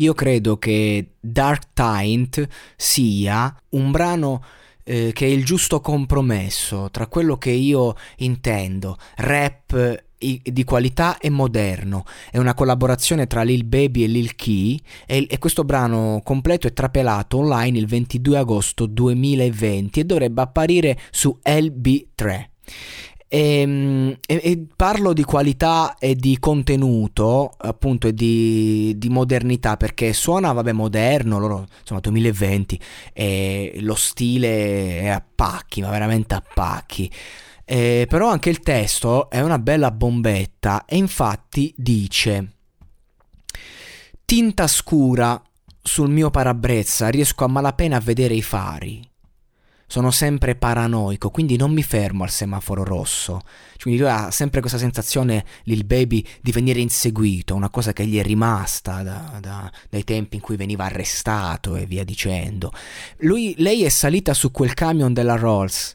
Io credo che Dark Tint sia un brano eh, che è il giusto compromesso tra quello che io intendo, rap di qualità e moderno. È una collaborazione tra Lil Baby e Lil Key e, e, questo brano completo è trapelato online il 22 agosto 2020 e dovrebbe apparire su LB3. E, e, e, parlo di qualità e di contenuto, appunto, e di, di, modernità, perché suona, vabbè, moderno, loro, insomma, 2020, e lo stile è a pacchi, ma veramente a pacchi. Eh, però anche il testo è una bella bombetta e infatti dice Tinta scura sul mio parabrezza, riesco a malapena a vedere i fari. Sono sempre paranoico, quindi non mi fermo al semaforo rosso. Quindi lui ha sempre questa sensazione, Lil Baby, di venire inseguito, una cosa che gli è rimasta da, da, dai tempi in cui veniva arrestato e via dicendo. Lui, lei è salita su quel camion della Rolls.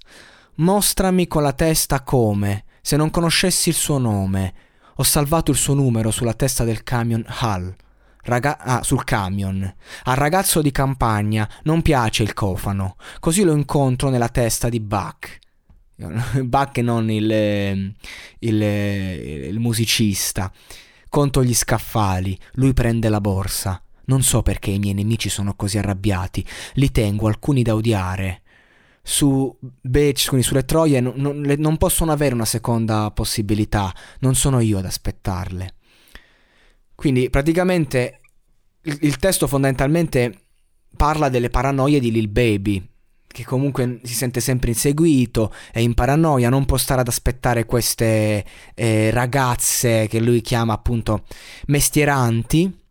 Mostrami con la testa come, se non conoscessi il suo nome. Ho salvato il suo numero sulla testa del camion Hull. Raga- ah, sul camion. Al ragazzo di campagna non piace il cofano, così lo incontro nella testa di. Buck e non il, il, il musicista. Conto gli scaffali, lui prende la borsa. Non so perché i miei nemici sono così arrabbiati, li tengo alcuni da odiare. Su Beach, quindi sulle troie, non, non, non possono avere una seconda possibilità, non sono io ad aspettarle. Quindi praticamente il, il testo fondamentalmente parla delle paranoie di Lil Baby, che comunque si sente sempre inseguito, è in paranoia, non può stare ad aspettare queste eh, ragazze che lui chiama appunto mestieranti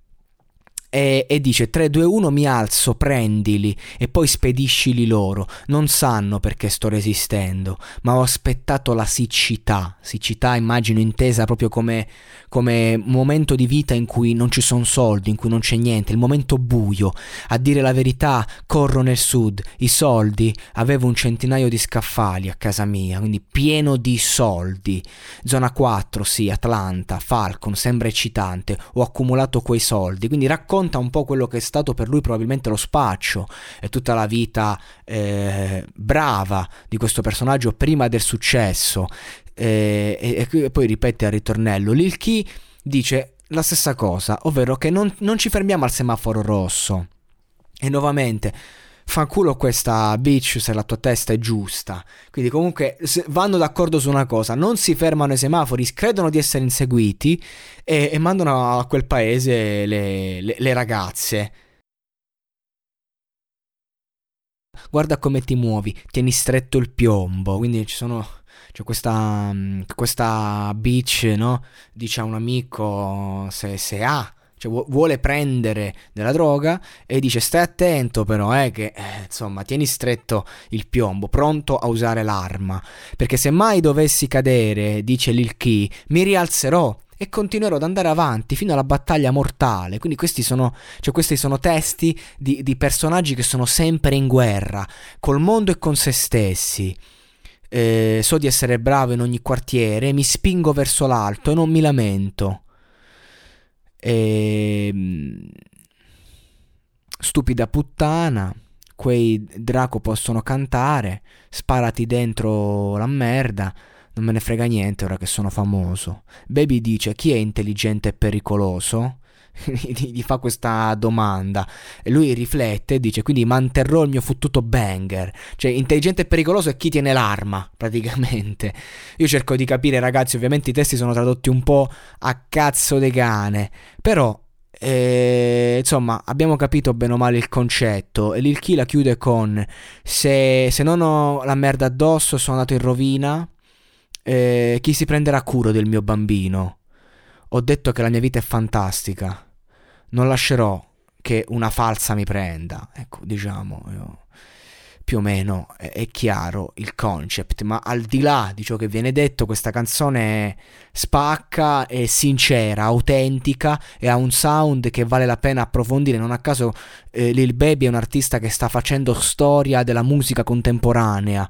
e, e, dice 3, 2, 1 mi alzo, prendili e poi spediscili loro. Non sanno perché sto resistendo, ma ho aspettato la siccità, siccità immagino intesa proprio come, come momento di vita in cui non ci sono soldi, in cui non c'è niente, il momento buio. A dire la verità, corro nel sud, i soldi, avevo un centinaio di scaffali a casa mia, quindi pieno di soldi. Zona 4, sì, Atlanta, Falcon, sembra eccitante, ho accumulato quei soldi, quindi racconta racconta un po' quello che è stato per lui probabilmente lo spaccio e tutta la vita eh, brava di questo personaggio prima del successo. Eh, e, e, poi ripete al ritornello, Lil Key dice la stessa cosa, ovvero che non, non ci fermiamo al semaforo rosso. E nuovamente fanculo questa bitch se la tua testa è giusta. Quindi comunque vanno d'accordo su una cosa, non si fermano ai semafori, credono di essere inseguiti e, e mandano a quel paese le, le, le ragazze. Guarda come ti muovi, tieni stretto il piombo, quindi ci sono c'è questa, questa bitch, no? Dice a un amico se, se ha cioè vuole prendere della droga e dice stai attento però eh, che eh, insomma tieni stretto il piombo, pronto a usare l'arma, perché se mai dovessi cadere, dice Lil Key, mi rialzerò e continuerò ad andare avanti fino alla battaglia mortale. Quindi questi sono, cioè questi sono testi di, di personaggi che sono sempre in guerra, col mondo e con se stessi. Eh, so di essere bravo in ogni quartiere, mi spingo verso l'alto e non mi lamento. E... Ehm, stupida puttana, quei Draco possono cantare, sparati dentro la merda, non me ne frega niente ora che sono famoso. Baby dice chi è intelligente e pericoloso? gli, fa questa domanda e lui riflette e dice quindi manterrò il mio fottuto banger. Cioè intelligente e pericoloso è chi tiene l'arma praticamente. Io cerco di capire ragazzi, ovviamente i testi sono tradotti un po' a cazzo de cane, però e, insomma, abbiamo capito bene o male il concetto. E Lil Key la chiude con: se, se non ho la merda addosso, sono andato in rovina. Eh, chi si prenderà cura del mio bambino? Ho detto che la mia vita è fantastica. Non lascerò che una falsa mi prenda. Ecco, diciamo. Io più o meno è, è, chiaro il concept, ma al di là di ciò che viene detto, questa canzone spacca, è sincera, autentica e ha un sound che vale la pena approfondire. Non a caso eh, Lil Baby è un artista che sta facendo storia della musica contemporanea.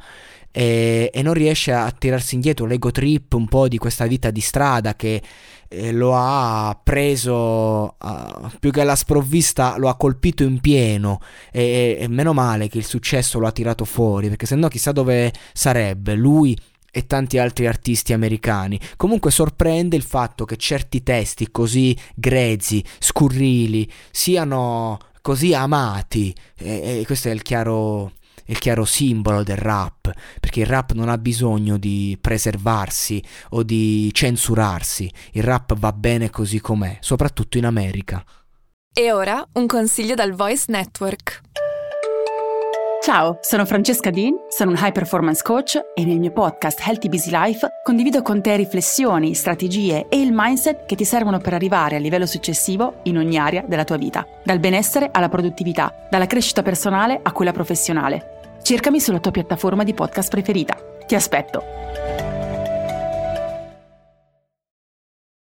E, e non riesce a tirarsi indietro. L'ego trip un po' di questa vita di strada che eh, lo ha preso uh, più che alla sprovvista lo ha colpito in pieno. E, e, meno male che il successo lo ha tirato fuori perché se no chissà dove sarebbe lui e tanti altri artisti americani. Comunque sorprende il fatto che certi testi così grezzi, scurrili, siano così amati. E, e questo è il chiaro il chiaro simbolo del rap, perché il rap non ha bisogno di preservarsi o di censurarsi, il rap va bene così com'è, soprattutto in America. E ora un consiglio dal Voice Network. Ciao, sono Francesca Dean, sono un high performance coach e nel mio podcast Healthy Busy Life condivido con te riflessioni, strategie e il mindset che ti servono per arrivare al livello successivo in ogni area della tua vita, dal benessere alla produttività, dalla crescita personale a quella professionale. Cercami sulla tua piattaforma di podcast preferita. Ti aspetto.